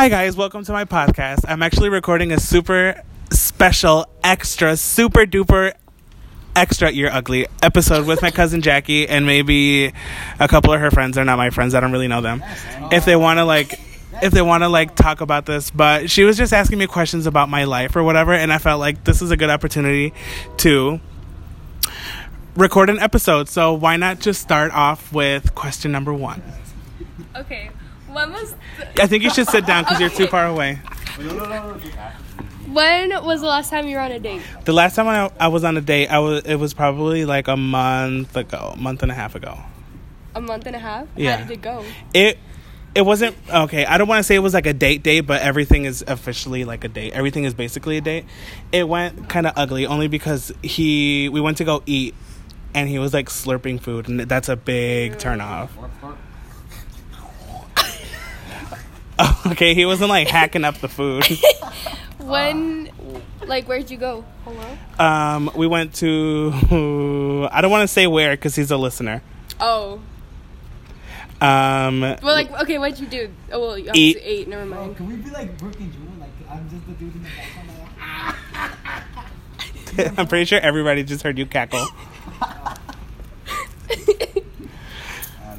Hi, guys. Welcome to my podcast. I'm actually recording a super special, extra, super duper, extra ear ugly episode with my cousin Jackie and maybe a couple of her friends. They're not my friends. I don't really know them. If they want to, like, if they want to like talk about this but she was just asking me questions about my life or whatever and i felt like this is a good opportunity to record an episode so why not just start off with question number one Okay. When was i think you should sit down because you're too far away when was the last time you were on a date? the last time I, I was on a date i was it was probably like a month ago month and a half ago A month and a half? Yeah. How did it go? it it wasn't okay i don't want to say it was like a date date but everything is officially like a date everything is basically a date it went kind of ugly only because he we went to go eat and he was like slurping food and that's a big turn off okay he wasn't like hacking up the food When, like, where'd you go? Hello? um we went to i don't want to say where because he's a listener Oh. um Well, like, okay, what'd you do? Oh, well, you Eat. ate. Never Oh, mind. can we be like Brooke and Jubal? Like I'm just the dude in the background. I'm pretty sure everybody just heard you cackle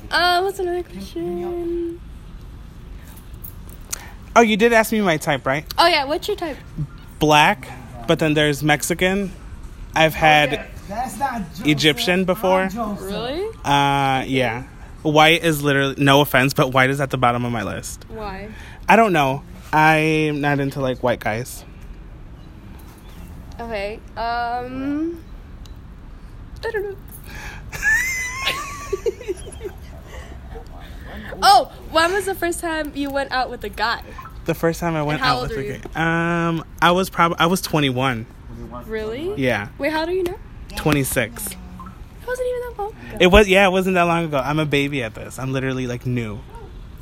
Uh, what's another question? Oh you did ask me my type right Oh, yeah, what's your type? black, but then there's Mexican. I've had That's not Joseph. Egyptian before? Really? uh yeah. White is literally no offense, but white is at the bottom of my list. Why? I don't know. I'm not into like white guys. Okay, um. I don't know. oh, when was the first time you went out with a guy? The first time I went out with a guy. Um I was probably I was 21. Really? Yeah, Wait, how do you know? 26. It wasn't even that long ago. It was yeah, it wasn't that long ago. I'm a baby at this. I'm literally like new.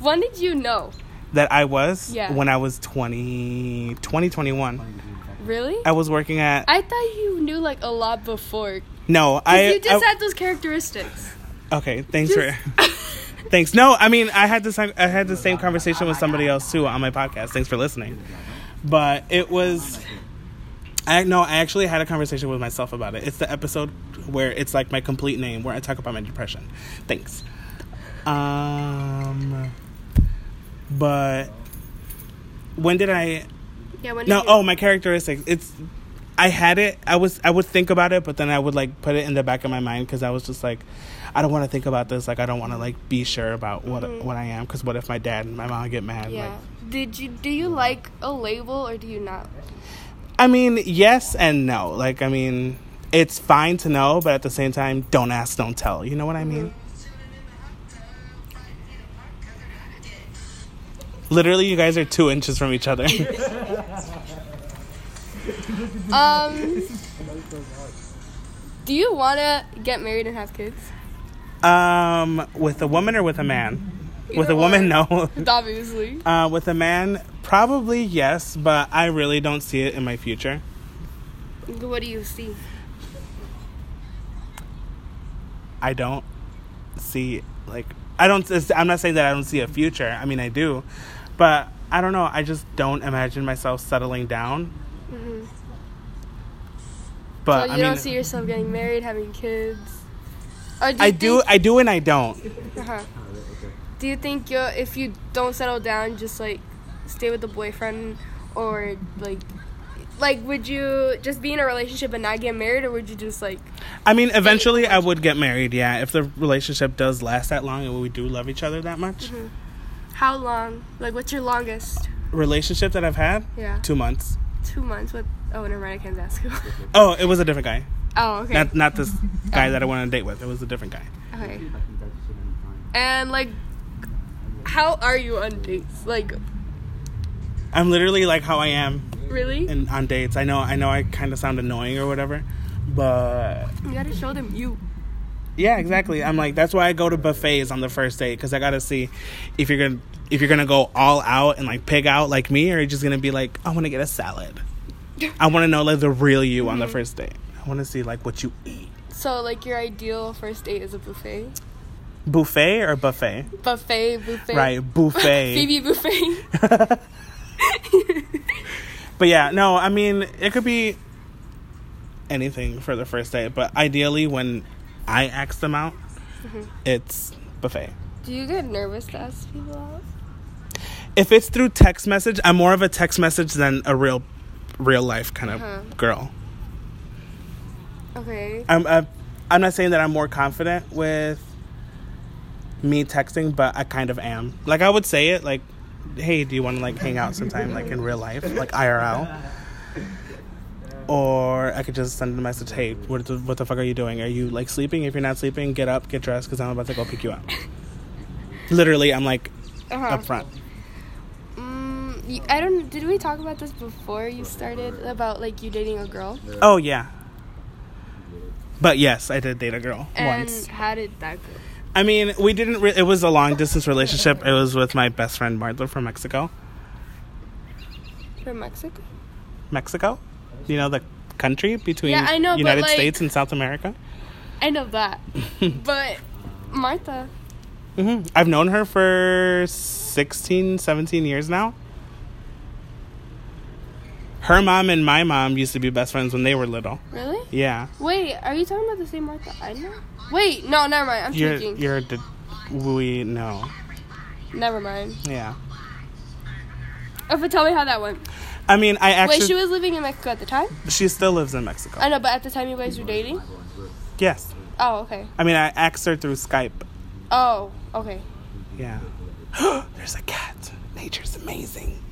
when did you know? That I was Yeah. when I was 20 2021. Really? I was working at I thought you knew like a lot before. No, I you just I- had those characteristics. Okay, thanks Just- for thanks. No, I mean I had this I had the same conversation with somebody else too on my podcast. Thanks for listening. But it was I no, I actually had a conversation with myself about it. It's the episode where it's like my complete name where I talk about my depression. Thanks. Um but when did I Yeah, when did no, you? oh, my characteristics. It's I had it. I was I would think about it, but then I would like put it in the back of my mind because I was just like, I don't want to think about this. Like I don't want to like be sure about what what I am because what if my dad and my mom get mad? Mm-hmm. Yeah. Like, Did you do you like a label or do you not? I mean, yes and no. Like I mean, it's fine to know, but at the same time, don't ask, don't tell. You know what I mean? Literally, you guys are two inches from each other. Um. do you want to get married and have kids? Um, with a woman or with a man? with Either a woman, no. Obviously. Uh, with a man, probably yes, but I really don't see it in my future. What do you see? I don't see like I don't. I'm not saying that I don't see a future. I mean, I do, but I don't know. I just don't imagine myself settling down. But so you I mean, don't see yourself getting married, having kids. Or do I do. I do, and I don't. uh-huh. Do you think you if you don't settle down, just like stay with the boyfriend, or like, like would you just be in a relationship and not get married, or would you just like? I mean, eventually, I would get married. Yeah, if the relationship does last that long and we do love each other that much. How long? Like, what's your longest? Relationship that I've had, Yeah. two months. Two months. with. Oh, never mind. I can't ask. Oh, it was a different guy. Oh, okay. Not not this guy oh. that I went on a date with. It was a different guy. okay. And like, how are you on dates? Like, I'm literally like how I am really? And on dates. I know I know I kind of sound annoying or whatever, but You gotta show them you. yeah, exactly. I'm like that's why I go to buffets on the first date because I gotta see if you're gonna if you're gonna go all out and like pig out like me, or you're just gonna be like I want to get a salad. I want to know like the real you on the mm-hmm. first date. I want to see like what you eat. So, like, your ideal first date is a buffet. Buffet or buffet? Buffet, buffet. Right, buffet. Phoebe Buffay. But yeah, no, I mean, it could be anything for the first date, but ideally, when I ask them out, Mm-hmm. it's buffet. Do you get nervous to ask people out? If it's through text message, I'm more of a text message than a real, real life kind of Uh-huh. girl. Okay. I'm, I'm, I'm not saying that I'm more confident with me texting, but I kind of am. Like I would say it, like, "Hey, do you want to like hang out sometime, like in real life, like IRL?" Or I could just send a message, "Hey, what the, what the fuck are you doing? Are you like sleeping? If you're not sleeping, get up, get dressed, because I'm about to go pick you up." Literally, I'm like Uh-huh. up front. Mm, I don't. Did we talk about this before you started about like you dating a girl? Oh yeah. But yes, I did date a girl And once. how did that go? I mean, we didn't. Re- it was a long distance relationship. It was with my best friend Martha from Mexico. From Mexico? Mexico, you know the country between Yeah, I know, United like- States and South America. I know that, but Martha. hmm I've known her for 16, 17 years now. Her mom and my mom used to be best friends when they were little. Really? Yeah, Wait, are you talking about the same Martha I know? Wait, no, never mind. I'm you're thinking. you're the we know. Never mind. Yeah, Oh, but tell me how that went. I mean, I actually Wait, she was living in Mexico at the time. she still lives in Mexico. I know, but at the time you guys were dating. yes, Oh, okay. I mean I asked her through Skype. Oh, okay. Yeah. There's a cat. Nature's amazing.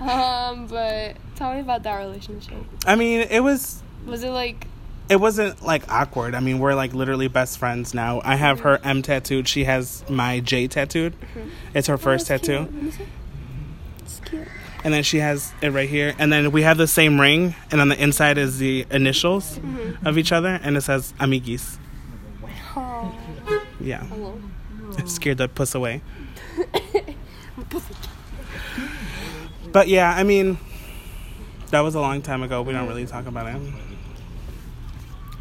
Um, but tell me about that relationship. I mean, it was Was it like? it wasn't like awkward. I mean, we're like literally best friends now. I have her M tattooed. She has my J tattooed. It's her first Oh, tattoo. cute. Let me see. It's cute. And then she has it right here. And then we have the same ring. And on the inside is the initials Mm-hmm. of each other. And it says amiguis. Oh, Yeah. hello. It scared the puss away. But yeah, I mean, that was a long time ago. We don't really talk about it.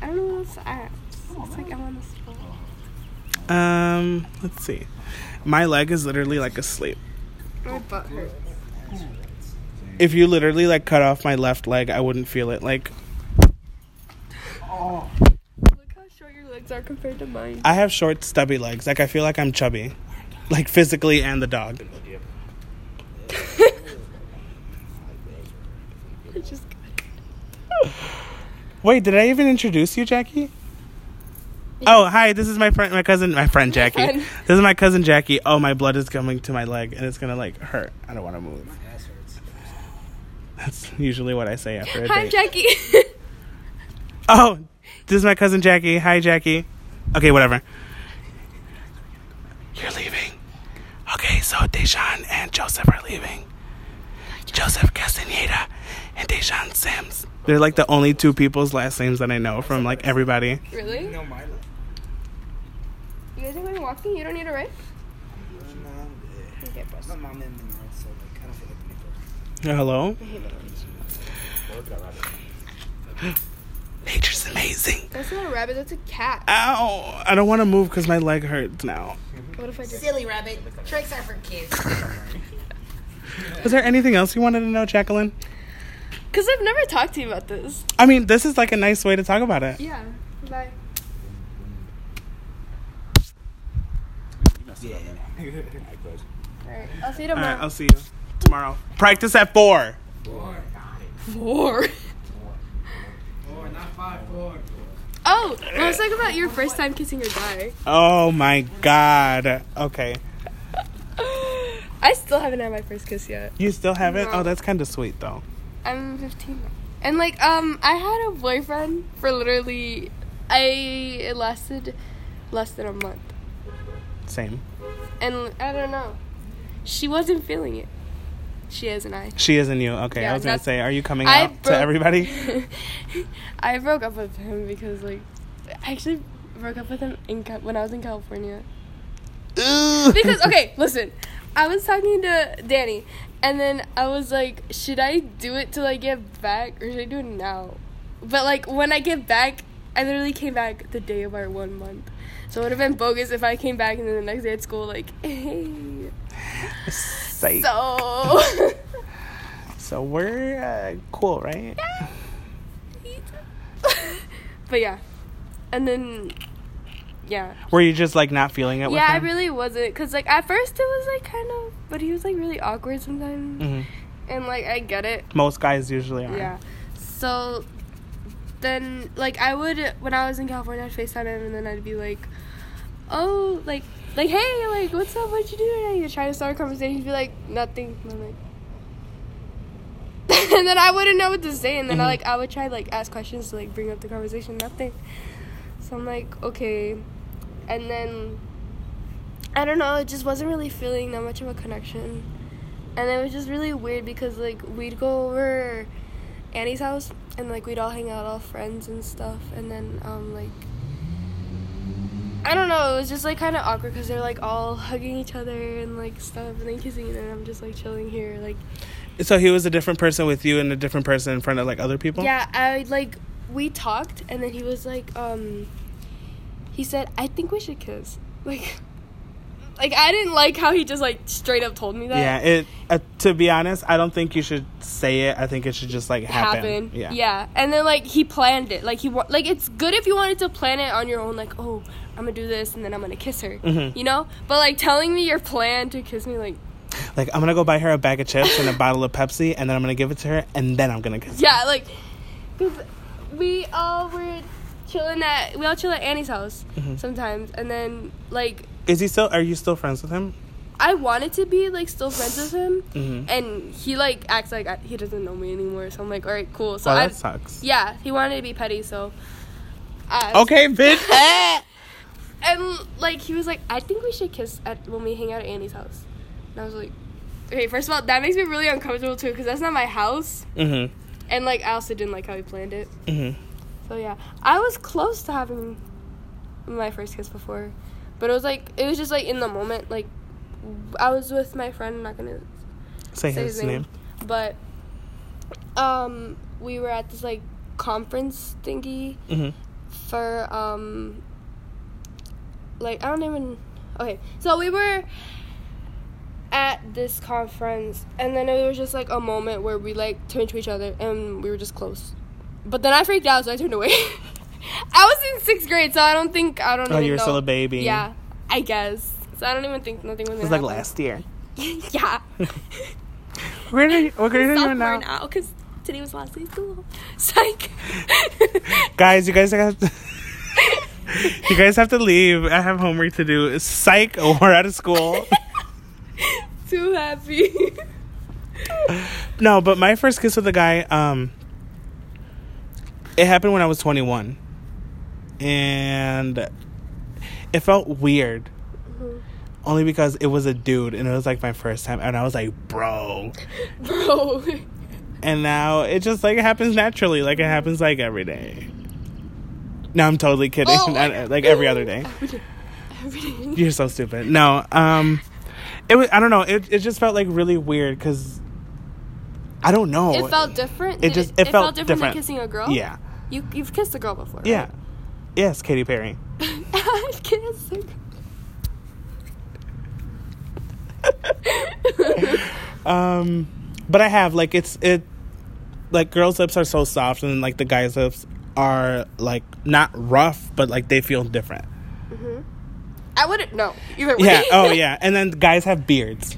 I don't know what else to ask. It's like I'm on the spot. Um, let's see. My leg is literally like asleep. My butt hurts. If you literally like cut off my left leg, I wouldn't feel it. Like Look how short your legs are compared to mine. I have short, stubby legs. Like I feel like I'm chubby, like physically and the dog. I just Wait, did I even introduce you, Jackie? Oh, hi. This is my friend, my cousin, my friend Jackie. friend. This is my cousin Jackie. Oh, my blood is coming to my leg, and it's gonna like hurt. I don't want to move. That's usually what I say after a Hi, date. Jackie. Oh, this is my cousin Jackie. Hi, Jackie. Okay, whatever. You're leaving. Okay, so Dejan and Joseph are leaving. Joseph Castaneda and Dejan Sims. They're like the only two people's last names that I know from like everybody. really? No, my. You guys are going walking? You don't need a ride? Okay, bro. my mom and me, so like, kind of feel like me. Hello? I hate rabbits. Nature's amazing. That's not a rabbit. That's a cat. Ow! I don't want to move because my leg hurts now. What if I just? Silly rabbit. Tricks are for kids. Was there anything else you wanted to know, Jacqueline? Cause I've never talked to you about this. I mean, this is like a nice way to talk about it. Yeah. Bye. Yeah. Alright. I'll see you tomorrow. All right, tomorrow. I'll see you tomorrow. Practice at four. Four. Four, not five, four. Oh, let's talk about your first time kissing a guy. Oh my god. Okay. I still haven't had my first kiss yet. You still haven't? No. Oh, that's kind of sweet though. I'm 15 now. And like, um, I had a boyfriend for literally, I it lasted less than a month, Same. and I don't know, she wasn't feeling it. She isn't I. She isn't you. Okay, Yeah, I was gonna say, are you coming I out to everybody? I broke up with him because like, I actually broke up with him in when I was in California. because okay, listen, I was talking to Danny, and then I was like, should I do it till I get back, or should I do it now? But like when I get back, I literally came back the day of our one month, so it would have been bogus if I came back and then the next day at school like, hey. Psych. So. So we're uh, cool, right? Yeah. but yeah, and then yeah, Were you just like not feeling it? with yeah, I really wasn't cause like at first it was like kind of, but he was like really awkward sometimes, Mhm. and like I get it, Most guys usually are. yeah. So then like I would when I was in California, I'd Facetime him, and then I'd be like, oh, like like hey, like what's up? What you doing? today?" You try to start a conversation, he'd be like nothing. And I'm like. and then I wouldn't know what to say, and then I Mhm. like I would try like ask questions to like bring up the conversation. Nothing. So I'm like, okay, and then I don't know. It just wasn't really feeling that much of a connection, and it was just really weird because like we'd go over Annie's house and like we'd all hang out, all friends and stuff, and then um like. I don't know. It was just like kind of awkward because they're like all hugging each other and like stuff, and then kissing, and I'm just like chilling here, like So he was a different person with you and a different person in front of like other people. Yeah, I like we talked and then he was like, um he said, I think we should kiss. Like like I didn't like how he just like straight up told me that. Yeah. It. Uh, to be honest, I don't think you should say it. I think it should just like happen. happen. Yeah. Yeah. And then like he planned it. Like he wa- like it's good if you wanted to plan it on your own like, "Oh, I'm going to do this and then I'm going to kiss her." Mhm. You know? But like telling me your plan to kiss me like Like I'm gonna go buy her a bag of chips and a bottle of Pepsi, and then I'm gonna give it to her, and then I'm gonna kiss. her. yeah, like cuz we all were chilling at we all chill at Annie's house Mhm. sometimes and then like Is he still? Are you still friends with him? I wanted to be like still friends with him, Mm-hmm. and he like acts like I, he doesn't know me anymore. So I'm like, all right, cool. So well, I, that sucks. yeah, he wanted to be petty. So, uh, Okay, bitch. and like he was like, I think we should kiss at when we hang out at Annie's house. And I was like, okay, first of all, that makes me really uncomfortable too, because that's not my house, mm-hmm. and like I also didn't like how he planned it. Mm-hmm. So yeah, I was close to having my first kiss before, but it was like it was just like in the moment. Like I was with my friend. I'm not gonna Say, say his his name. but um, we were at this like conference thingy Mm-hmm. for um, like I don't even. Okay, so we were at this conference, and then it was just like a moment where we like turned to each other, and we were just close. But then I freaked out, so I turned away. I was in sixth grade, so I don't think I don't. Oh, you're know. still a baby. Yeah, I guess. So I don't even think nothing was. It was like last year. yeah. We're gonna we're gonna do now. now because today was last day of school. Psych. Guys, you guys have to. you guys have to leave. I have homework to do. Psych, we're out of school. Too happy. No, but my first kiss with a guy, um, it happened when I was 21. And it felt weird. Only because it was a dude and it was like my first time. And I was like, bro. Bro. And now it just like happens naturally. Like it happens like every day. No, I'm totally kidding. Oh I- like every other day. Everything. You're so stupid. No, um, it was. I don't know. It it just felt like really weird because I don't know. It felt different. It Did just- it felt different, different. than kissing a girl. Yeah, You you've kissed a girl before. yeah, yes, Katy Perry. I've kissed a girl. Um, but I have like it's it like girls' lips are so soft and like the guys' lips are like not rough, but like they feel different. I wouldn't know. Either way. Yeah. Oh yeah. And then guys have beards.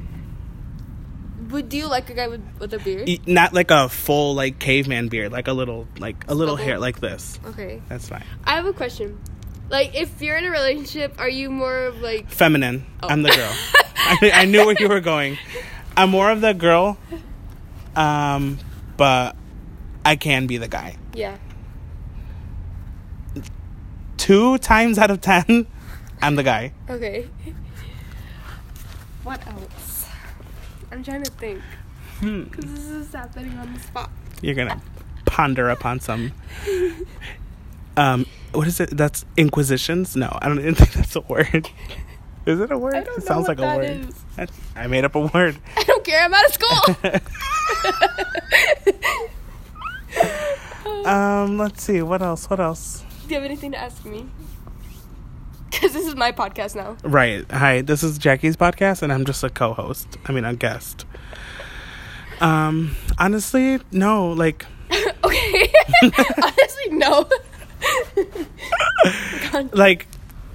Would you like a guy with with a beard? E- Not like a full like caveman beard, like a little like a little Stubble. hair like this. Okay. That's fine. I have a question. Like, if you're in a relationship, are you more of like Feminine. Oh. I'm the girl. I, I knew where you were going. I'm more of the girl, um, but I can be the guy. yeah? Two times out of ten, I'm the guy. Okay. What else? I'm trying to think Hmm. because this is happening on the spot. You're gonna ponder upon some. Um, what is it? That's inquisitions? No, I don't even think that's a word. Is it a word? It sounds like a word. is. I made up a word. I don't care. I'm out of school. um, let's see. What else? What else? Do you have anything to ask me? Because this is my podcast now. Right. Hi, this is Jackie's podcast, and I'm just a co host. I mean, a guest. Um, honestly, no, like, okay. Honestly, no. Like,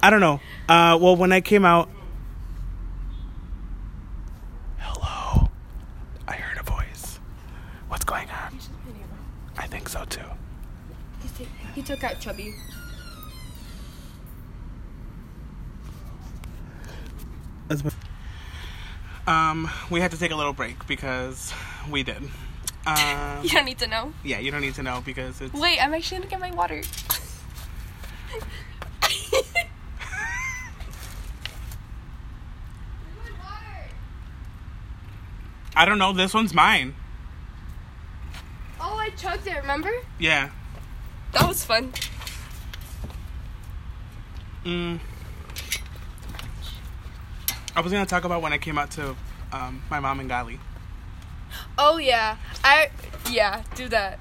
I don't know. Uh, well, when I came out, hello, I heard a voice. What's going on? I think so too. He took out Chubby. That's what- Um, we had to take a little break because we did. Um, You don't need to know. yeah, you don't need to know because it's. Wait, I'm actually gonna get my water. I don't know. This one's mine. Oh, I chugged it. Remember? Yeah. That was fun. Mm. I was gonna talk about when I came out to um, my mom and Gali. Oh yeah, I yeah do that.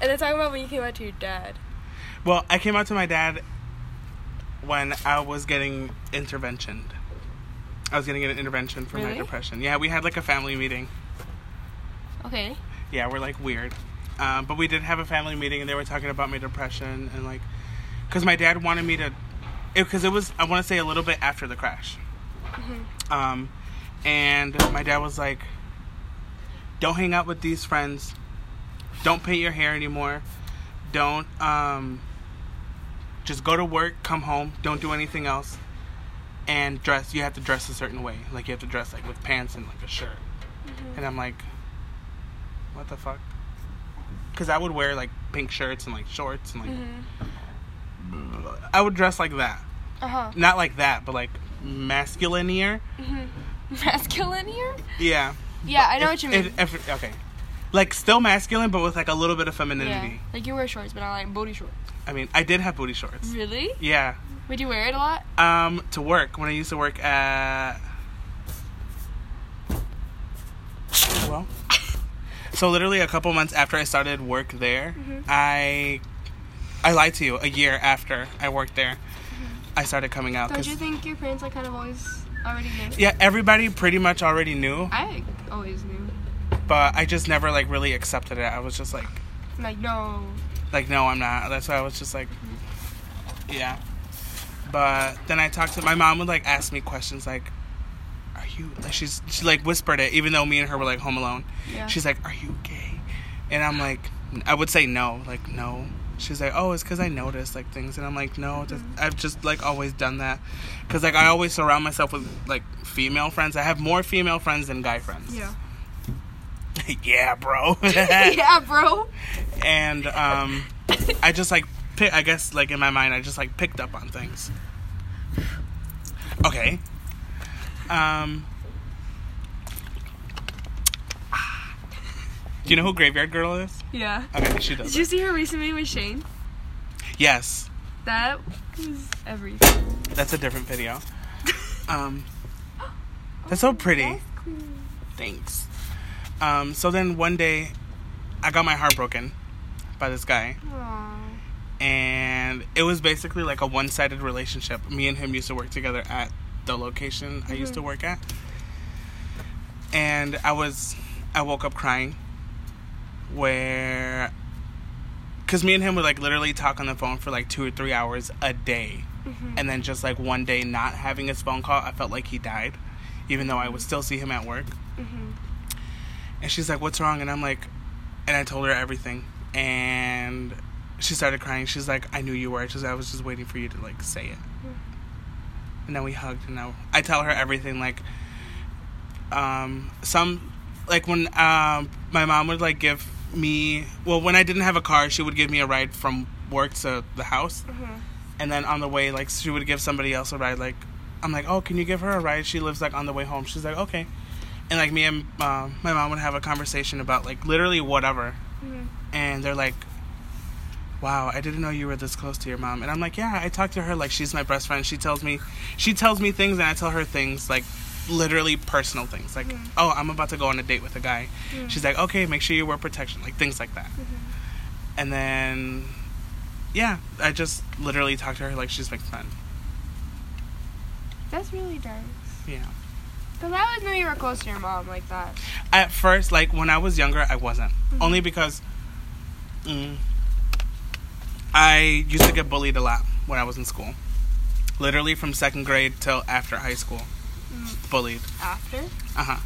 And then talking about when you came out to your dad. Well, I came out to my dad when I was getting interventioned. I was getting an intervention for my depression. Yeah, we had like a family meeting. Okay. Yeah, we're like weird. Um, but we did have a family meeting and they were talking about my depression and like, because my dad wanted me to, because it, was, I want to say a little bit after the crash. Um, and my dad was like, don't hang out with these friends. Don't paint your hair anymore. Don't, um, just go to work, come home, don't do anything else. And dress, you have to dress a certain way. Like, you have to dress like with pants and like a shirt. And I'm like, what the fuck? Because I would wear like pink shirts and like shorts and like I would dress like that. Uh huh. Not like that, but like masculineer. Mm-hmm. Masculine here? Yeah. Yeah, I know If- what you mean. if- if- okay. Like still masculine, but with like a little bit of femininity. yeah. Like you wear shorts, but not like booty shorts. I mean, I did have booty shorts. Really? Yeah. Would you wear it a lot? Um, to work when I used to work at. Well, so literally a couple months after I started work there, mm-hmm. I, I lied to you. A year after I worked there, mm-hmm. I started coming out. Don't you think your parents like kind of always already knew? yeah, everybody pretty much already knew, I always knew. but I just never like really accepted it. I was just like, like no. like no, I'm not. That's why I was just like, yeah. But then I talked to my mom would like ask me questions like, "Are you?" Like she's she like whispered it, even though me and her were like home alone. Yeah. She's like, "Are you gay?" And I'm like, I would say no, like no. She's like, "Oh, it's because I noticed like things," and I'm like, "No, just, I've just like always done that, because like I always surround myself with like female friends. I have more female friends than guy friends." Yeah. yeah, bro. yeah, bro. and um, I just like pick. I guess like in my mind, I just like picked up on things. Okay. Um. Do you know who Graveyard Girl is? Yeah. Okay, she does. Did you see her recently with Shane? Yes, That was everything. that's a different video. Um, that's so pretty. That's cool. Thanks. Um, so then one day, I got my heart broken by this guy. Aw. and it was basically like a one-sided relationship. Me and him used to work together at the location I used to work at, and I was, I woke up crying, where, because me and him would like literally talk on the phone for like two or three hours a day, and then just like one day not having his phone call, I felt like he died, even though I would still see him at work. And she's like, "What's wrong?" And I'm like, and I told her everything, and she started crying. She's like, "I knew you were." She's like, "I was just waiting for you to like say it." And then we hugged, and now I tell her everything. Like, um, some, like when um my mom would like give me, well, when I didn't have a car, she would give me a ride from work to the house, and then on the way, like she would give somebody else a ride. Like, I'm like, "Oh, can you give her a ride?" She lives like on the way home. She's like, "Okay." and like me and uh, my mom would have a conversation about like literally whatever and they're like wow i didn't know you were this close to your mom and i'm like yeah i talk to her like she's my best friend she tells me she tells me things and i tell her things like literally personal things like oh i'm about to go on a date with a guy she's like okay make sure you wear protection like things like that and then yeah i just literally talk to her like she's my friend That's really nice. Yeah. Cause I always knew you were close to your mom like that. At first, like when I was younger, I wasn't. Mhm. Only because mm, I used to get bullied a lot when I was in school. Literally from second grade till after high school, Mm, bullied. After? Uh huh.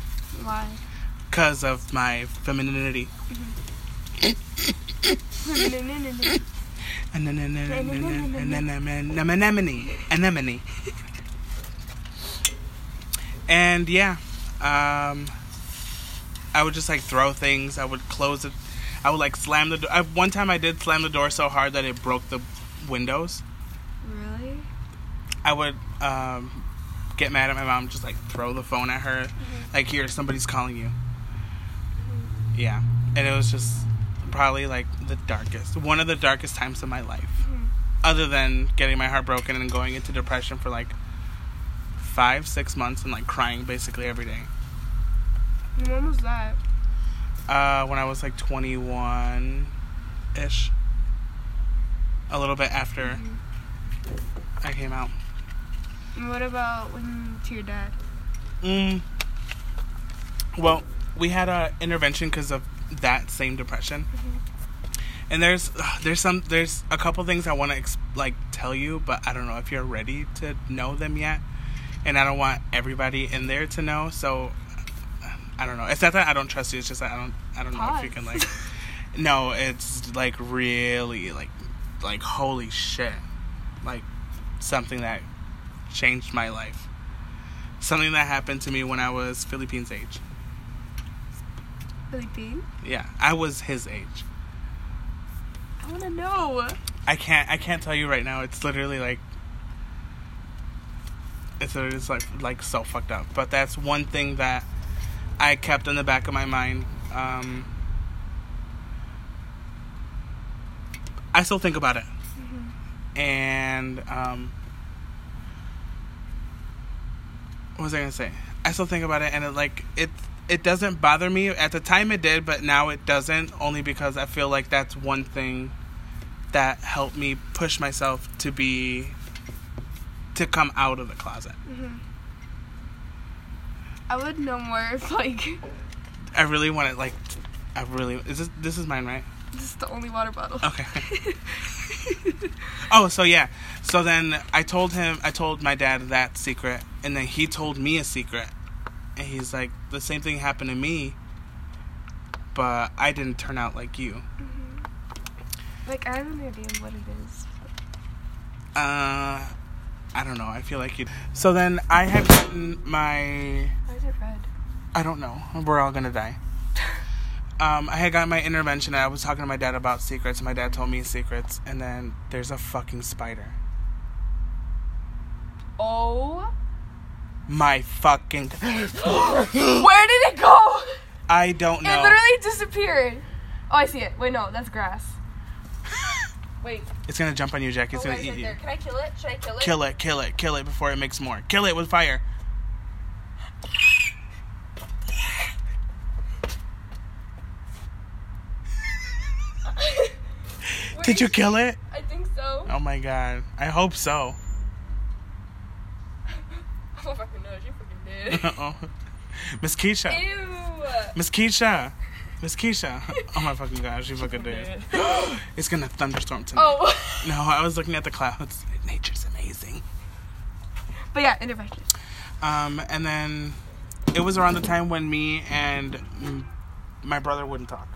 Why? Because of my femininity. Anemone. Anemone. And yeah, um, I would just like throw things. I would close it. I would like slam the door. I, one time I did slam the door so hard that it broke the windows. really? I would um, get mad at my mom, just like throw the phone at her. Like, here, somebody's calling you. Yeah. And it was just probably like the darkest, one of the darkest times of my life. Mhm. Other than getting my heart broken and going into depression for like five, six months and like crying basically every day. When was that? Uh, when I was like 21 ish. A little bit after I came out. What about when to your dad? Mm. Well, we had a intervention because of that same depression. And there's ugh, there's some there's a couple things I want to ex- like tell you, but I don't know if you're ready to know them yet. And I don't want everybody in there to know, so I don't know. It's not that I don't trust you. It's just that I don't I don't know if you can like. no, it's like really like like holy shit, like something that changed my life. Something that happened to me when I was Philippines age. Philippine? Yeah, I was his age. I wanna know. I can't I can't tell you right now. It's literally like it's literally just like like so fucked up. But that's one thing that I kept in the back of my mind. Um, I still think about it, and um, what was I gonna say? I still think about it, and it like it it doesn't bother me at the time. It did, but now it doesn't. Only because I feel like that's one thing that helped me push myself to be to come out of the closet. Mm-hmm. I would know more if like I really want it. like. I really is this this is mine right? this is the only water bottle. Okay. oh, so yeah. So then I told him, I told my dad that secret, and then he told me a secret. And he's like, the same thing happened to me, but I didn't turn out like you. Like I have an idea of what it is. Uh, I don't know. I feel like you. So then I had gotten my. Why is it red? I don't know. We're all gonna die. Um, I had gotten my intervention and I was talking to my dad about secrets. My dad told me secrets, and then there's a fucking spider. Oh. My fucking. Where did it go? I don't know. It literally disappeared. Oh, I see it. Wait, no, that's grass. Wait. It's gonna jump on you, Jack. It's oh, gonna eat right you. there. Can I kill it? Should I kill it? Kill it, kill it, kill it before it makes more. Kill it with fire. Did you kill it? I think so. Oh my god. I hope so. Oh fucking no, she fucking did. Uh-oh. Miss Keisha. Ew. Miss Keisha. Miss Keisha. Oh my fucking god, she fucking did. it's gonna thunderstorm tonight. Oh. No, I was looking at the clouds. Nature's amazing. but yeah, intervention. Um, and then it was around the time when me and my brother wouldn't talk.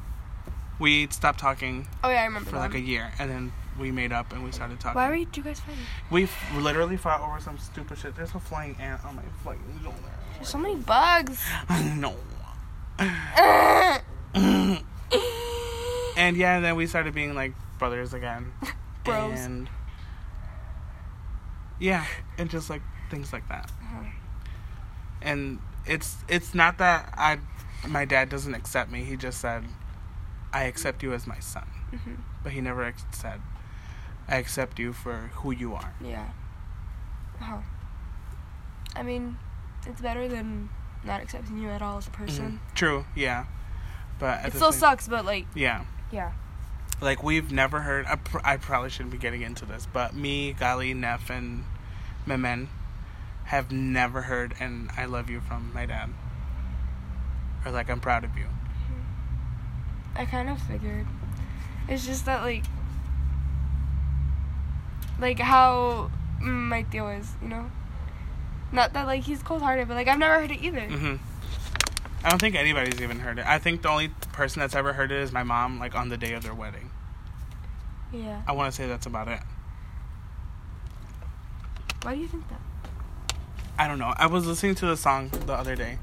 We stopped talking Oh yeah, I remember for that. like a year, and then we made up and we started talking. Why were you, guys fighting? We f- literally fought over some stupid shit. There's a flying ant on my fucking shoulder. There's so many bugs. I know. and yeah, and then we started being like brothers again. Bros. And yeah, and just like things like that. Uh-huh. And it's it's not that I my dad doesn't accept me. He just said I accept you as my son. Mhm. But he never ex- said I accept you for who you are. Yeah. Uh-huh. I mean, it's better than not accepting you at all as a person. Mhm. True, yeah. But It still same- sucks, but like, Yeah. yeah. Like we've never heard. I, pr- I probably shouldn't be getting into this, but me, Gali, Neff, and Memen have never heard and I love you from my dad. Or like I'm proud of you. I kind of figured. It's just that like, like how my deal is, you know. Not that like he's cold hearted, but like I've never heard it either. hmm I don't think anybody's even heard it. I think the only person that's ever heard it is my mom, like on the day of their wedding. Yeah. I want to say that's about it. Why do you think that? I don't know. I was listening to the song the other day.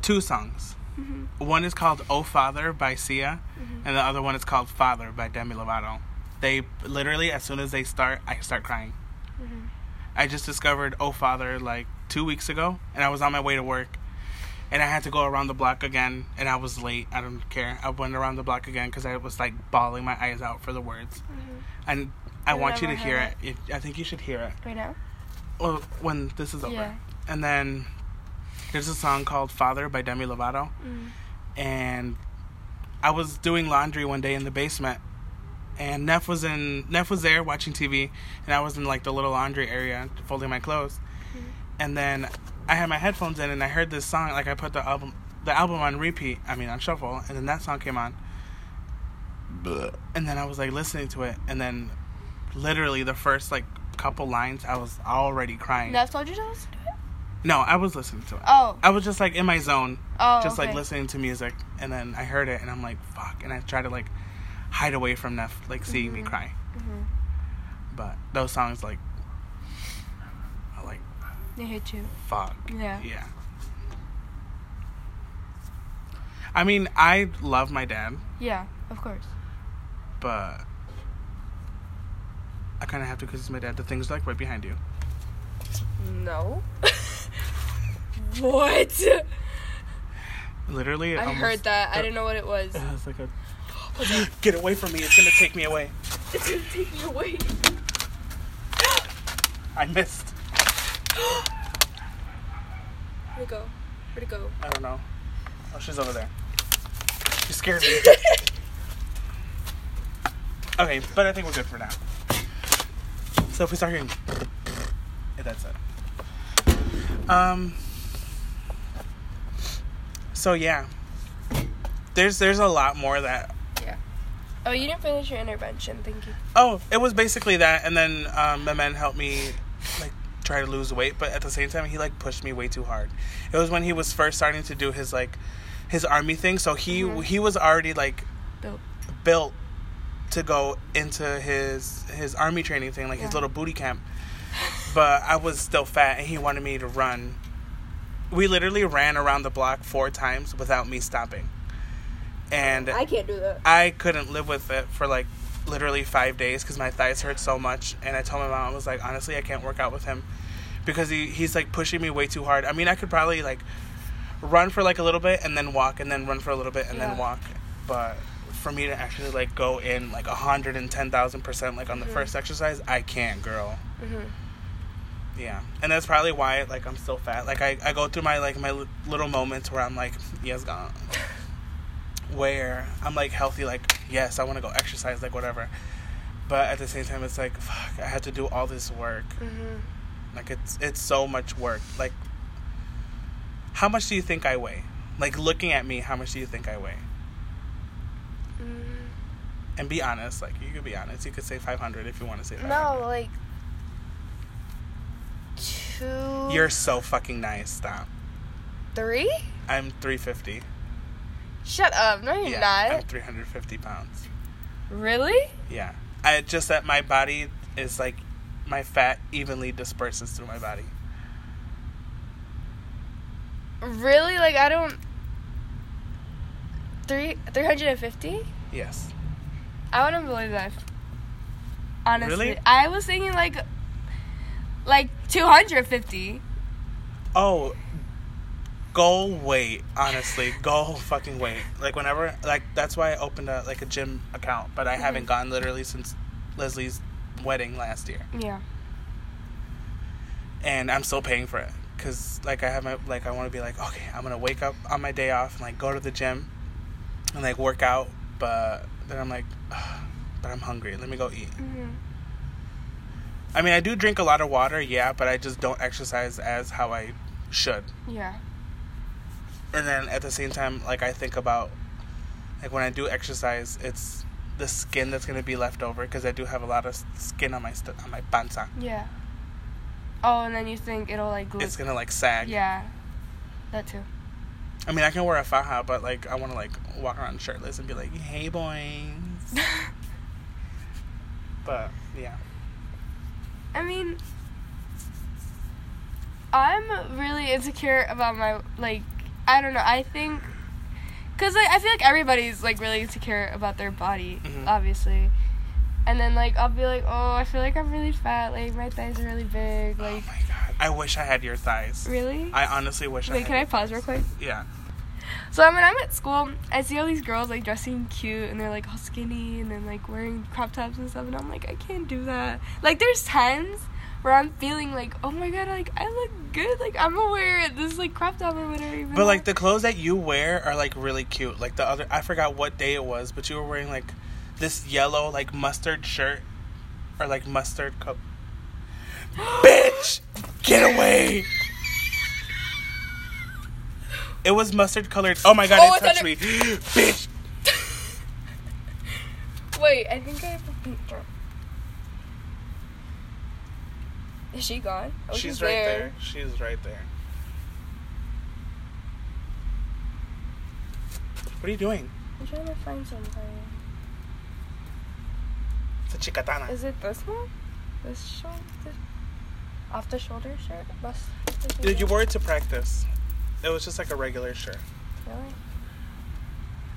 Two songs. Mhm. One is called "Oh Father" by Sia, Mhm. and the other one is called "Father" by Demi Lovato. They literally, as soon as they start, I start crying. Mhm. I just discovered "Oh Father" like two weeks ago, and I was on my way to work, and I had to go around the block again, and I was late. I don't care. I went around the block again because I was like bawling my eyes out for the words, Mhm. and I want you to hear it. It- I think you should hear it. Right now. Well, when this is over. Yeah. And then there's a song called Father by Demi Lovato. Mm. And I was doing laundry one day in the basement. And Neff was in Neff was there watching TV and I was in like the little laundry area folding my clothes. And then I had my headphones in and I heard this song like I put the album the album on repeat, I mean on shuffle, and then that song came on. And then I was like listening to it and then literally the first like couple lines I was already crying. Nev told you to listen to it. No, I was listening to it. Oh. I was just like in my zone, Oh. just like okay. listening to music, and then I heard it, and I'm like, "Fuck!" And I tried to like hide away from Neff, like seeing me Mhm. cry. Mhm. But those songs, like, I like, They hit you. fuck, Yeah. yeah. I mean, I love my dad, Yeah. Of course. but I kind of have to because he's my dad. The thing's like right behind you. No. what? Literally, it I almost- heard that. I didn't know what it was. It was like a. Get away from me! It's gonna take me away. It's gonna take me away. I missed. Where'd it go? Where'd it go? I don't know. Oh, she's over there. She scared me. okay, but I think we're good for now. So if we start hearing, yeah, that's it. Um. So yeah, there's there's a lot more that. Yeah. Oh, you didn't finish your intervention. Thank you. Oh, it was basically that, and then um, my man helped me like try to lose weight, but at the same time he like pushed me way too hard. It was when he was first starting to do his like his army thing, so he Mhm. he was already like Built. built to go into his his army training thing, like his little booty camp. But I was still fat, and he wanted me to run. We literally ran around the block four times without me stopping, and I can't do that. I couldn't live with it for like literally five days because my thighs hurt so much. And I told my mom, I was like, honestly, I can't work out with him because he, he's like pushing me way too hard. I mean, I could probably like run for like a little bit and then walk and then run for a little bit and Yeah. then walk. But for me to actually like go in like 110,000% like on the Mhm. first exercise, I can't, girl. Mhm. Yeah. And that's probably why like I'm still fat. Like I, I go through my like my li- little moments where I'm like, yes, gone. Where I'm like healthy, like yes, I want to go exercise, like whatever. But at the same time, it's like fuck, I had to do all this work. Mhm. Like it's it's so much work. Like, how much do you think I weigh? Like looking at me, how much do you think I weigh? Mm. And be honest. Like you could be honest. You could say 500 if you want to say 500. No, like two. You're so fucking nice. Stop. three. I'm 350. Shut up! No, you're yeah, I'm 350 pounds. Really? Yeah. I just that my body is like my fat evenly disperses through my body. Really? Like I don't. Three three hundred and fifty. Yes. I wouldn't believe that. Honestly, Really? I was thinking like, like two hundred fifty. Oh, go wait. Honestly, go fucking wait. Like whenever, like that's why I opened a like a gym account, but I haven't gone literally since Leslie's wedding last year, Yeah. and I'm still paying for it because like I have my like I want to be like okay, I'm gonna wake up on my day off and like go to the gym and like work out, but then I'm like, but I'm hungry. Let me go eat. hmm I mean, I do drink a lot of water, yeah, but I just don't exercise as how I should. Yeah. And then at the same time, like I think about, like when I do exercise, it's the skin that's gonna be left over because I do have a lot of skin on my st- on my panza. Yeah. Oh, and then you think it'll like look. It's gonna like sag. Yeah. That too. I mean, I can wear a faja, but like I want to like walk around shirtless and be like, "Hey, boys." but yeah, I mean, I'm really insecure about my like. I don't know. I think, cause like I feel like everybody's like really insecure about their body, Mhm. obviously. And then like I'll be like, oh, I feel like I'm really fat. Like my thighs are really big. Like, oh Like my god, I wish I had your thighs. really. I honestly wish I. Wait, had can I pause real quick? Yeah. So when I'm at school, I see all these girls like dressing cute and they're like all skinny and then like wearing crop tops and stuff, and I'm like, I can't do that. Like there's times where I'm feeling like, oh my god, like I look good, like I'm gonna wear this like crop top or whatever. But like the clothes that you wear are like really cute. Like the other, I forgot what day it was, but you were wearing like this yellow like mustard shirt or like mustard cup. Bitch, get away! It was mustard colored. Oh my god, Oh, it touched under- me, bitch. Wait, I think I have a picture. Is she gone? Oh, she's right there. She's right there. What are you doing? I'm trying to find something. It's a chicatana. Is it this one? This shoulder? Off the shoulder shirt? Dude, you wore it to practice. It was just like a regular shirt. Really?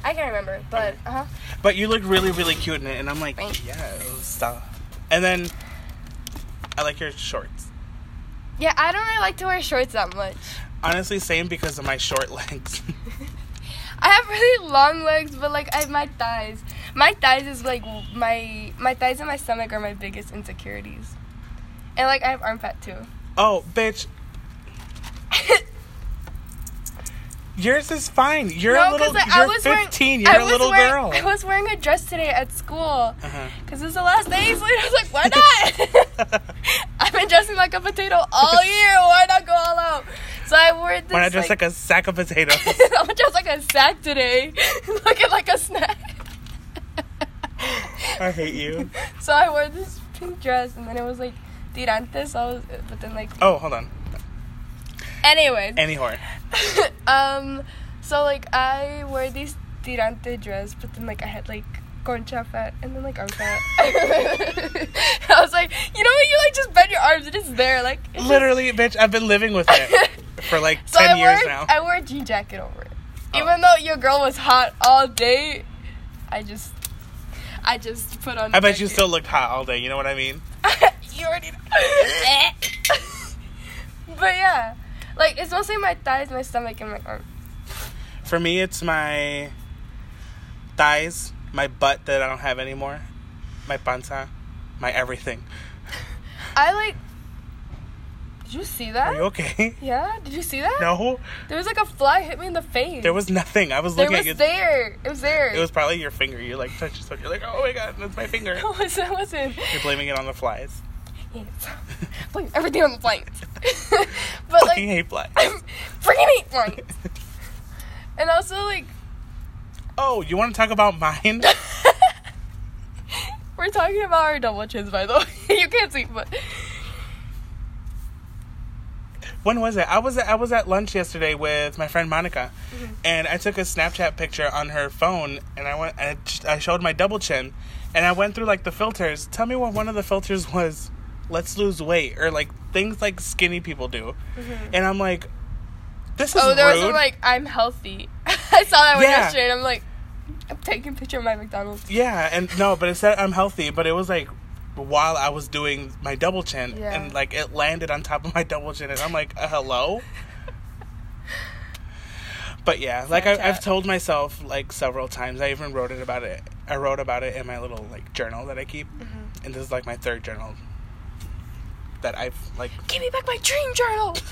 I can't remember, but uh huh. But you look really, really cute in it, and I'm like, Thanks. yes. stop. And then I like your shorts. Yeah, I don't really like to wear shorts that much. Honestly, same because of my short legs. I have really long legs, but like I have my thighs. My thighs is like my my thighs and my stomach are my biggest insecurities. And like I have arm fat too. oh, bitch, yours is fine. You're a No, little. 'cause, like, you're I was wearing- 15. You're I a little wearing- girl. I was wearing a dress today at school Uh-huh. because it's the last day, so I was like, why not? I've been dressing like a potato all year. Why not go all out? So I wore this. When I dress like, like a sack of potatoes. I'm dressed like a sack today, looking like a snack. I hate you. So I wore this pink dress, and then it was like tirantes. So I was, but then like, Oh, hold on. Anyways, Any whore. um, so like I wear this tirante dress, but then like I had like concha fat and then like arm fat. I was like, you know what? you like just bend your arms and it's there, like it's just- Literally, bitch, I've been living with it for like So 10 I years wore now. I wore a jean jacket over it, Oh. even though your girl was hot all day. I just, I just put on. I bet you still looked hot all day. You know what I mean? you already know. but yeah, like it's mostly my thighs, my stomach, and my arm. For me, it's my thighs, my butt that I don't have anymore, my panza, my everything. I like. Did you see that? Are you okay? Yeah. Did you see that? No, There was like a fly hit me in the face. there was nothing. I was looking was at there. It was there. It was probably your finger. You like touched yourself. You're like, oh my god, that's my finger. No, it. It wasn't. You're blaming it on the flies. Yes. Blame everything on the planes. but like, Fucking hate flies. I'm freaking hate planes. And also like, oh, you want to talk about mine? we're talking about our double chins, by the way. you can't see, but when was it? I was at, I was at lunch yesterday with my friend Monica, Mm-hmm. and I took a Snapchat picture on her phone, and I went and I showed my double chin, and I went through like the filters. Tell me what one of the filters was. Let's lose weight, or like things like skinny people do, and I'm like, this is Mm-hmm. oh, there rude. was like I'm healthy. I saw that one Yeah. yesterday, and I'm like, I'm taking a picture of my McDonald's. Yeah, and no, but it said I'm healthy, but it was like while I was doing my double chin, Yeah. and like it landed on top of my double chin, and I'm like, uh, hello. But yeah, like I, I've told myself like several times. I even wrote it about it. I wrote about it in my little like journal that I keep, Mm-hmm. and this is like my third journal that I've like. Give me back my dream journal.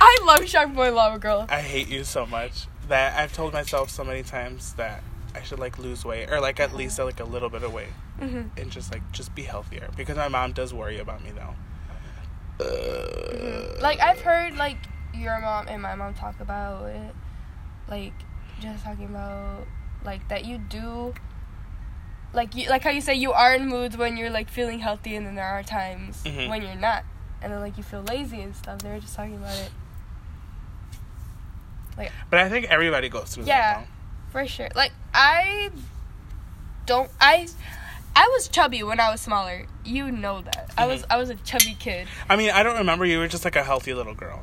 I love Shark Boy Lava Girl. I hate you so much that I've told myself so many times that I should like lose weight or like at least like a little bit of weight. Mhm. and just like just be healthier because my mom does worry about me though. Uh, Like I've heard like your mom and my mom talk about it, like just talking about like that you do. Like you, like how you say you are in moods when you're like feeling healthy, and then there are times Mhm. when you're not, and then like you feel lazy and stuff. They were just talking about it. Like, But I think everybody goes through Yeah. that Yeah, For sure. Like I don't I I was chubby when I was smaller. You know that. I was Mhm. I was a chubby kid. I mean, I don't remember you were just like a healthy little girl,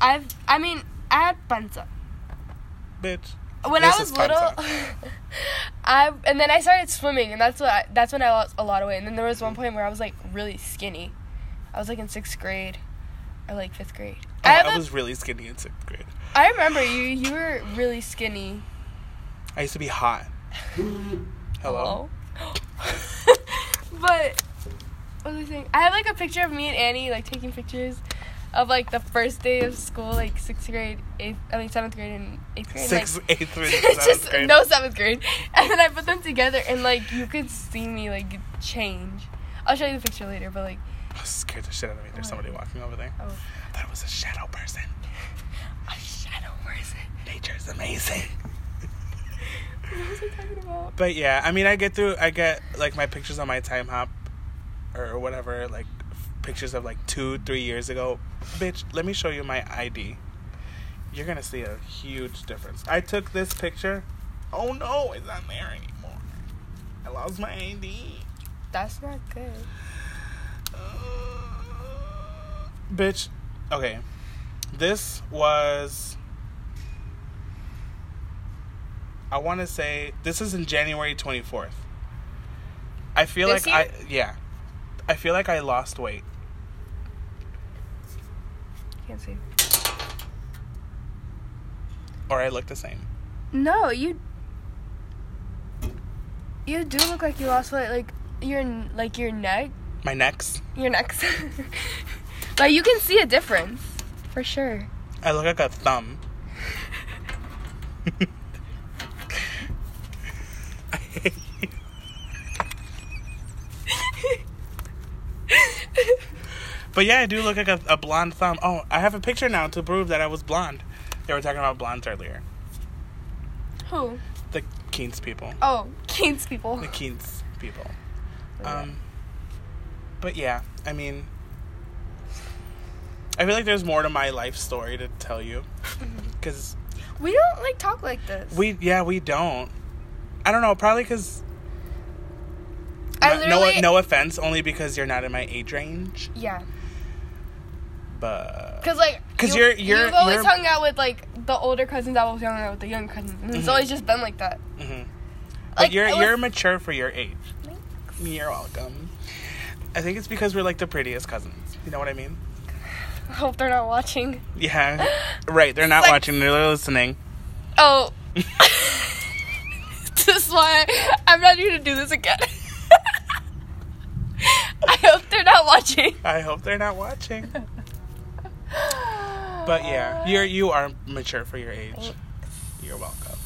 I've I mean, I had panza. bitch. When This I was little. I and then I started swimming and that's what I, that's when I lost a lot of weight. And then there was one point where I was like really skinny. I was like in 6th grade or like 5th grade. Oh, I I a- was really skinny in sixth grade. I remember you you were really skinny. I used to be hot. Hello. but what was I saying? I have like a picture of me and Annie like taking pictures of like the first day of school, like sixth grade, eighth, I mean seventh grade and eighth grade. Sixth, like, eighth, and just grade. no seventh grade, and then I put them together and like you could see me like change. I'll show you the picture later, but like I was scared the shit out of me. There's somebody walking over there. oh, I thought it was a shadow person. a shadow person. Nature's amazing. What was I talking about? But yeah, I mean, I get through. I get like my pictures on my Timehop, or whatever, like pictures of like two, three years ago. Bitch, let me show you my ID. You're gonna see a huge difference. I took this picture. Oh no, it's not there anymore. I lost my ID. That's not good. Bitch, okay. This was. I want to say this is in January 24th. I feel This like I yeah. I feel like I lost weight. Can't see. Or I look the same. No, you. You do look like you lost weight. Like your like your neck, My necks. your necks. like you can see a difference, for sure. I look like a thumb. I hate you. But yeah, I do look like a, a blonde thumb. Oh, I have a picture now to prove that I was blonde. They were talking about blondes earlier. Who? The Keynes people. Oh, Keynes people. The Keynes people. Um, but yeah, I mean, I feel like there's more to my life story to tell you, because We don't like talk like this. we yeah we don't. I don't know, probably because I no no offense, only because you're not in my age range, Yeah, but cause like 'Cause you- you're- you're- you've always you're- hung out with like the older cousins. I was hung out with the young cousins, and it's Mhm. always just been like that. mhm. but Like, you're was- you're mature for your age. You're welcome. I think it's because we're like the prettiest cousins. You know what I mean? I hope they're not watching. Yeah, right. They're not Like- watching. They're listening. Oh. this is why I'm not here to do this again. I hope they're not watching. I hope they're not watching. But yeah, you're you are mature for your age. You're welcome.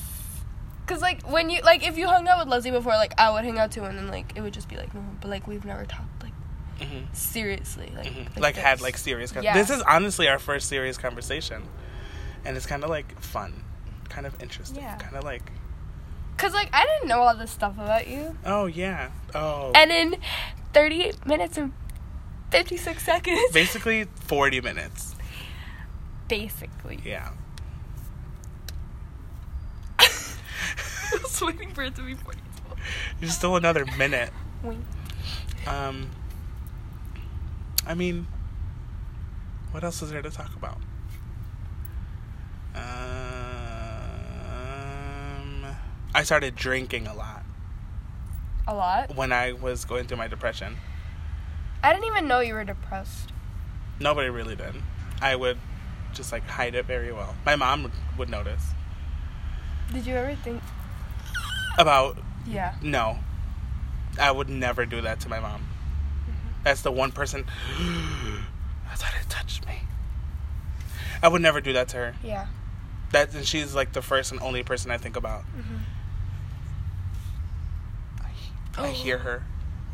Cause like when you like if you hung out with Leslie before, like I would hang out too, and then like it would just be like no, but like we've never talked like hmm seriously, like hmm Like, had like serious. Con- Yeah. This is honestly our first serious conversation, and it's kind of like fun, kind of interesting, Yeah. kind of like Cause like I didn't know all this stuff about you, oh yeah, oh and in 38 minutes and 56 seconds, basically forty minutes. basically. Yeah. I was waiting for it to be 42. There's still another minute. Wink. Um. I mean, what else is there to talk about? Um, I started drinking a lot A lot. when I was going through my depression. I didn't even know you were depressed. Nobody really did. I would just like hide it very well. My mom would, would notice. Did you ever think? About Yeah. no, I would never do that to my mom. That's the one person. I thought it touched me. I would never do that to her. Yeah. That and she's like the first and only person I think about. Mhm. I I hear her.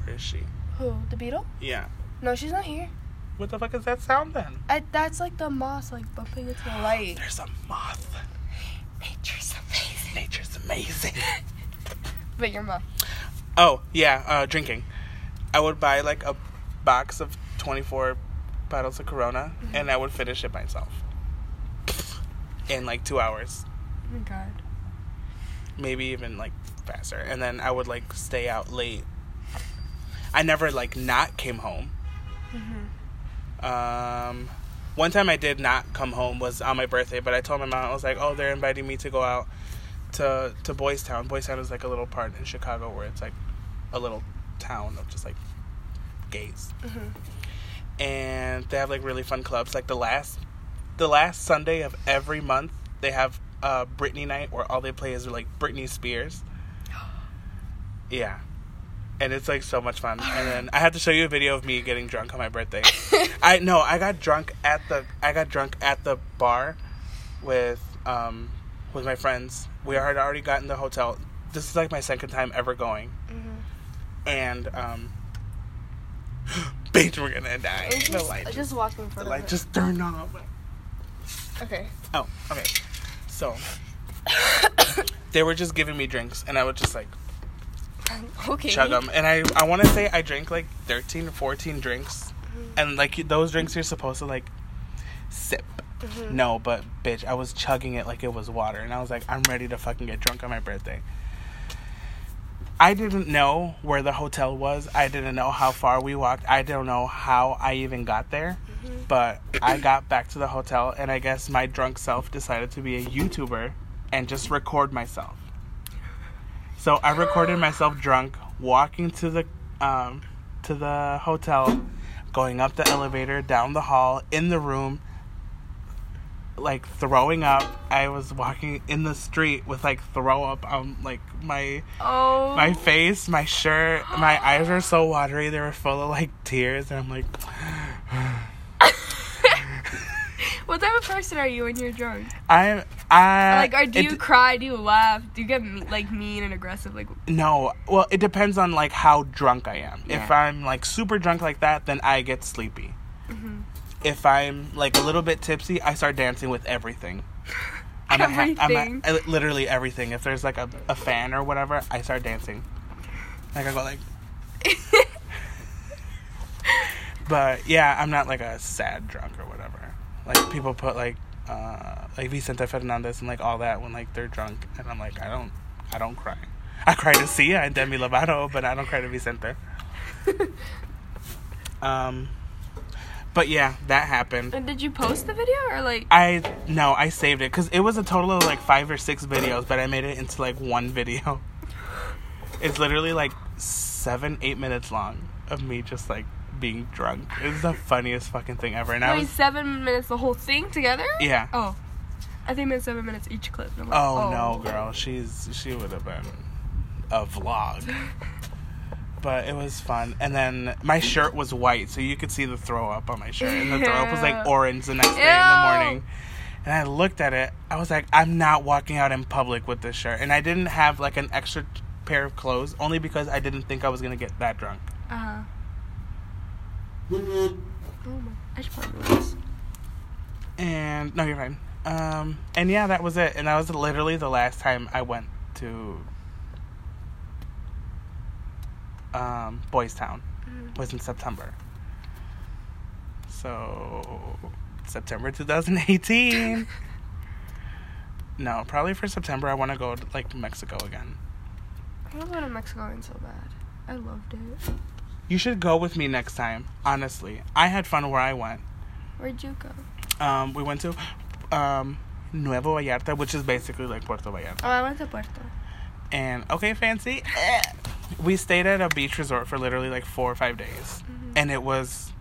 Where is she? Who? The beetle? Yeah. No, she's not here. What the fuck is that sound then? I, that's like the moth like bumping into the light. There's a moth. Nature's amazing. Nature's amazing. But your mom. Oh, yeah, uh, drinking. I would buy like a box of 24 bottles of Corona and I would finish it myself. In like two hours. Oh my god. Maybe even like faster. And then I would like stay out late. I never like not came home. Um, one time I did not come home was on my birthday, but I told my mom I was like, "Oh, they're inviting me to go out to to Boys Town. Boys Town is like a little part in Chicago where it's like a little town of just like gays, and they have like really fun clubs. Like the last the last Sunday of every month, they have uh, Britney night where all they play is like Britney Spears. Yeah. And it's like so much fun. And then I had to show you a video of me getting drunk on my birthday. I no, I got drunk at the I got drunk at the bar with um with my friends. We had already gotten the hotel. This is like my second time ever going. And um bitch, we're gonna die. Just, The light just, just, walk in the front light of just turned off. Okay. Oh, okay. So they were just giving me drinks, and I was just like Okay. chug them. And I, I want to say I drank like 13 14 drinks. Mm-hmm. And like those drinks you're supposed to like sip. Mm-hmm. No, but bitch, I was chugging it like it was water. And I was like, I'm ready to fucking get drunk on my birthday. I didn't know where the hotel was. I didn't know how far we walked. I don't know how I even got there. Mm-hmm. But I got back to the hotel, and I guess my drunk self decided to be a YouTuber and just record myself. So I recorded myself drunk, walking to the um, to the hotel, going up the elevator, down the hall, in the room, like throwing up. I was walking in the street with like throw up on like my Oh. my face, my shirt, my eyes were so watery. They were full of like tears, and I'm like, What type of person are you when you're drunk? I am. I like, or do it you cry? Do you laugh? Do you get me- like mean and aggressive? Like, No, well, it depends on like how drunk I am. If I'm like super drunk like that, then I get sleepy. Mm-hmm. If I'm like a little bit tipsy, I start dancing with everything. I'm a ha- I'm Everything. literally everything. If there's like a, a fan or whatever, I start dancing. Like I go like. but yeah, I'm not like a sad drunk or whatever. Like people put like uh like Vicente Fernandez and like all that when like they're drunk, and I'm like I don't I don't cry. I cry to Sia and Demi Lovato, but I don't cry to Vicente. um, but yeah, that happened. and did you post the video or like? I no, I saved it because it was a total of like five or six videos, but I made it into like one video. It's literally like seven, eight minutes long of me just like being drunk. It's the funniest fucking thing ever, and I was seven minutes the whole thing together? yeah. Oh, I think meant seven minutes each clip. Like, Oh, no, girl, she's she would have been a vlog. But it was fun, and then my shirt was white, so you could see the throw up on my shirt, and the throw up was like orange the next day in the morning. And I looked at it, I was like, I'm not walking out in public with this shirt, and I didn't have like an extra pair of clothes, only because I didn't think I was gonna get that drunk. Uh huh. Oh my! I should probably this. And no, you're fine. Um, and yeah, that was it, and that was literally the last time I went to um, Boys Town. Was in September. So September 2018. no, probably for September I want to go to like Mexico again. I want to go to Mexico again so bad. I loved it. You should go with me next time. Honestly, I had fun where I went. Where'd you go? Um, we went to um, Nuevo Vallarta, which is basically like Puerto Vallarta. Oh, I went to Puerto. And okay, fancy. Eh. We stayed at a beach resort for literally like four or five days, and it was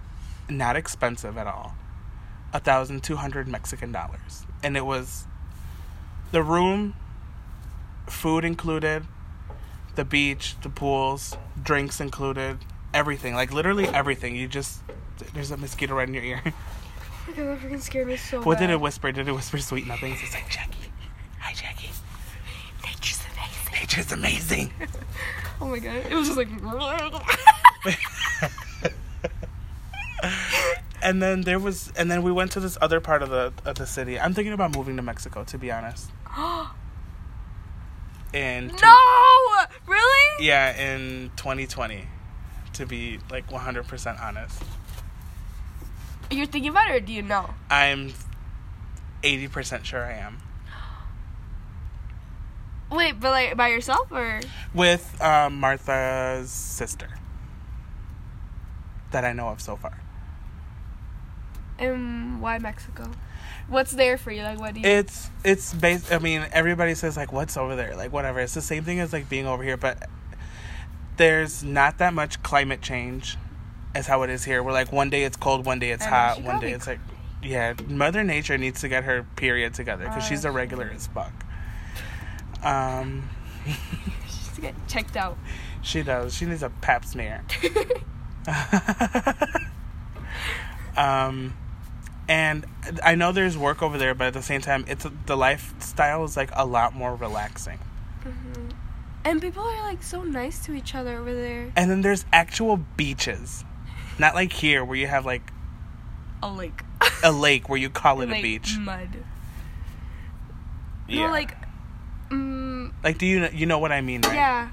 not expensive at all. A thousand two hundred Mexican dollars, and it was the room, food included, the beach, the pools, drinks included, everything. Like literally everything. You just there's a mosquito right in your ear. That freaking scared me so what bad. did it whisper? Did it whisper sweet nothings? It's like Jackie. Hi, Jackie. Nature's amazing. Nature's amazing. Oh my god. It was just like. and then there was, and then we went to this other part of the of the city. I'm thinking about moving to Mexico, to be honest. In no! Really? yeah, in 2020, to be like 100% honest. You're thinking about it or do you know? I'm 80% sure I am. Wait, but like by yourself or? With um, Martha's sister. That I know of so far. And why Mexico? What's there for you? Like, what do you? It's it's based. I mean, everybody says like, "What's over there?" Like, whatever. It's the same thing as like being over here, but there's not that much climate change, as how it is here. We're like one day it's cold, one day it's know, hot, one day it's like, yeah. Mother Nature needs to get her period together because Oh, she's irregular as fuck. Um, to get checked out. she does. She needs a pap smear. um, and I know there's work over there, but at the same time, it's the lifestyle is like a lot more relaxing. And people are like so nice to each other over there. And then there's actual beaches, not like here where you have like A lake. a lake where you call it like a beach. Mud. Yeah. No, like, mm, Like, do you know, you know what I mean, right? yeah,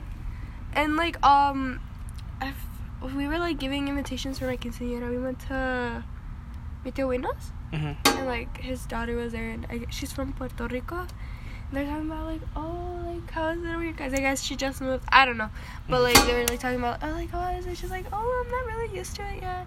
and like um, if we were like giving invitations for my quinceañera, we went to mi tío Buenos, hmm and like his daughter was there, and I, she's from Puerto Rico. They're talking about like, oh, like how is it over here? Guys, I guess she just moved. I don't know, but like they were like talking about, oh, like how is it? She's like, oh, I'm not really used to it yet.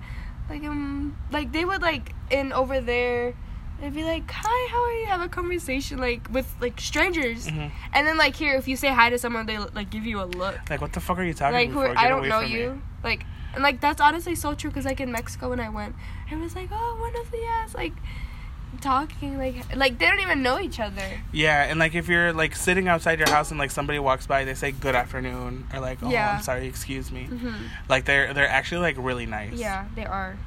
Like um, like they would like in over there. They'd be like, "Hi, how are you?" Have a conversation like with like strangers, hmm and then like here, if you say hi to someone, they like give you a look, Like, what the fuck are you talking like who are, I don't know from me. you, like, and like that's honestly so true. Cause like in Mexico when I went, I was like, "Oh, buenos dias," like talking, like like they don't even know each other. Yeah, and like if you're like sitting outside your house and like somebody walks by, they say good afternoon or like, oh, Yeah. I'm sorry, excuse me. hmm Like they're they're actually like really nice. Yeah, they are.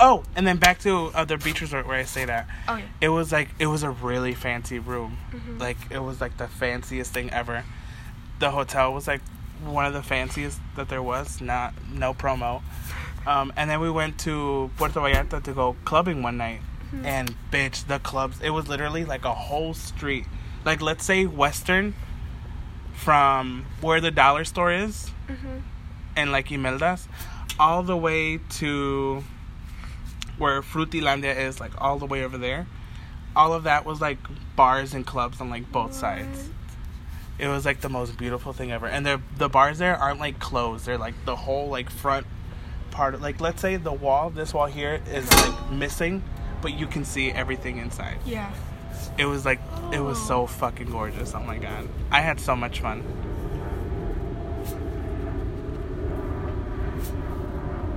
Oh, and then back to uh, the beach resort where I stayed at. Oh yeah. It was like it was a really fancy room. Mhm. Like it was like the fanciest thing ever. The hotel was like one of the fanciest that there was. Not no promo. Um, and then we went to Puerto Vallarta to go clubbing one night. Mhm. And bitch, the clubs. It was literally like a whole street. Like let's say Western, from where the dollar store is, hmm and like Imelda's, all the way to where Frutilandia is, like all the way over there. All of that was like bars and clubs on like both sides. It was like the most beautiful thing ever. And the the bars there aren't like closed. They're like the whole like front part of like let's say the wall, this wall here is like missing, but you can see everything inside. Yeah. It was like it was so fucking gorgeous. Oh my god. I had so much fun.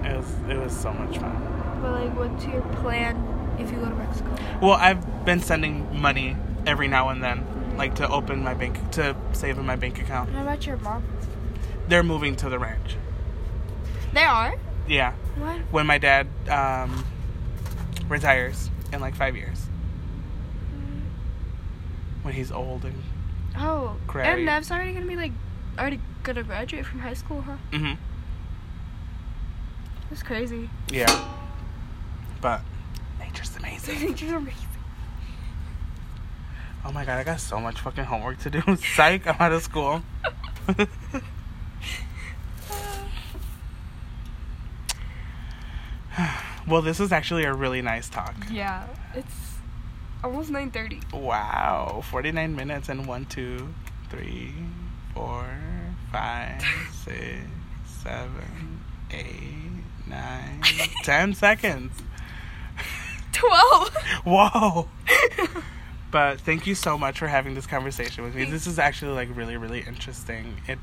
It was it was so much fun. But like, what's your plan if you go to Mexico? Well, I've been sending money every now and then, like to open my bank to save in my bank account. How about your mom? They're moving to the ranch. They are. Yeah, What? when my dad um, retires in like five years, when he's old and Oh. Crabby. And Nev's already gonna be like, already gonna graduate from high school, huh? Mm-hmm. That's crazy. yeah, but nature's amazing. Nature's amazing. Oh my god, I got so much fucking homework to do. Psych, I'm out of school. well, this was actually a really nice talk. Yeah, it's almost nine thirty. Wow, 49 minutes and one, two, three, four, five, six, seven, eight, nine, ten seconds. Twelve. Whoa. But thank you so much for having this conversation with me. This is actually like really, really interesting. It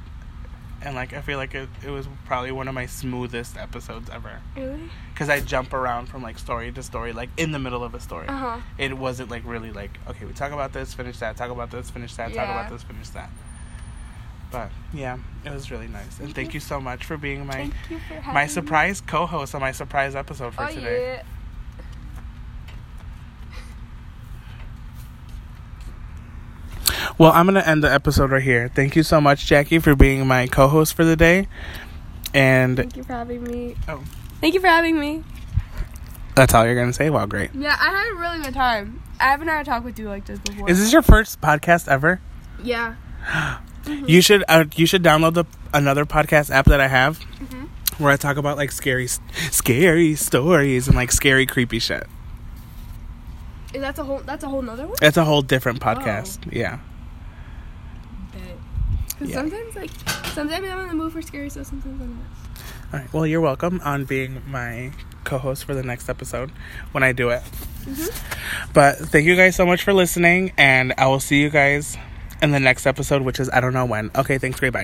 and like I feel like it, it was probably one of my smoothest episodes ever really? because I jump around from like story to story, like in the middle of a story. Uh huh. It wasn't like really like okay, we talk about this, finish that, talk about this, finish that, talk about this, finish that. But yeah, it was really nice, and thank you so much for being my for my me. surprise co-host on my surprise episode for Oh today. yeah. Well, I'm gonna end the episode right here. Thank you so much, Jackie, for being my co-host for the day. And Thank you for having me. Oh. Thank you for having me. that's all you're gonna say. Wow, great. Yeah, I had a really good time. I haven't had a talk with you like this before. Is this your first podcast ever? yeah. You should uh, you should download the another podcast app that I have, Mhm. where I talk about like scary scary stories and like scary creepy shit. Is that's a whole that's a whole nother one? It's a whole different podcast. Yeah. Because Yeah. sometimes like sometimes I'm in the mood for scary stuff, sometimes I'm not. All right. Well, you're welcome on being my co-host for the next episode when I do it. Mm-hmm. But thank you guys so much for listening, and I will see you guys in the next episode, which is I don't know when. Okay. Thanks. Great. Bye.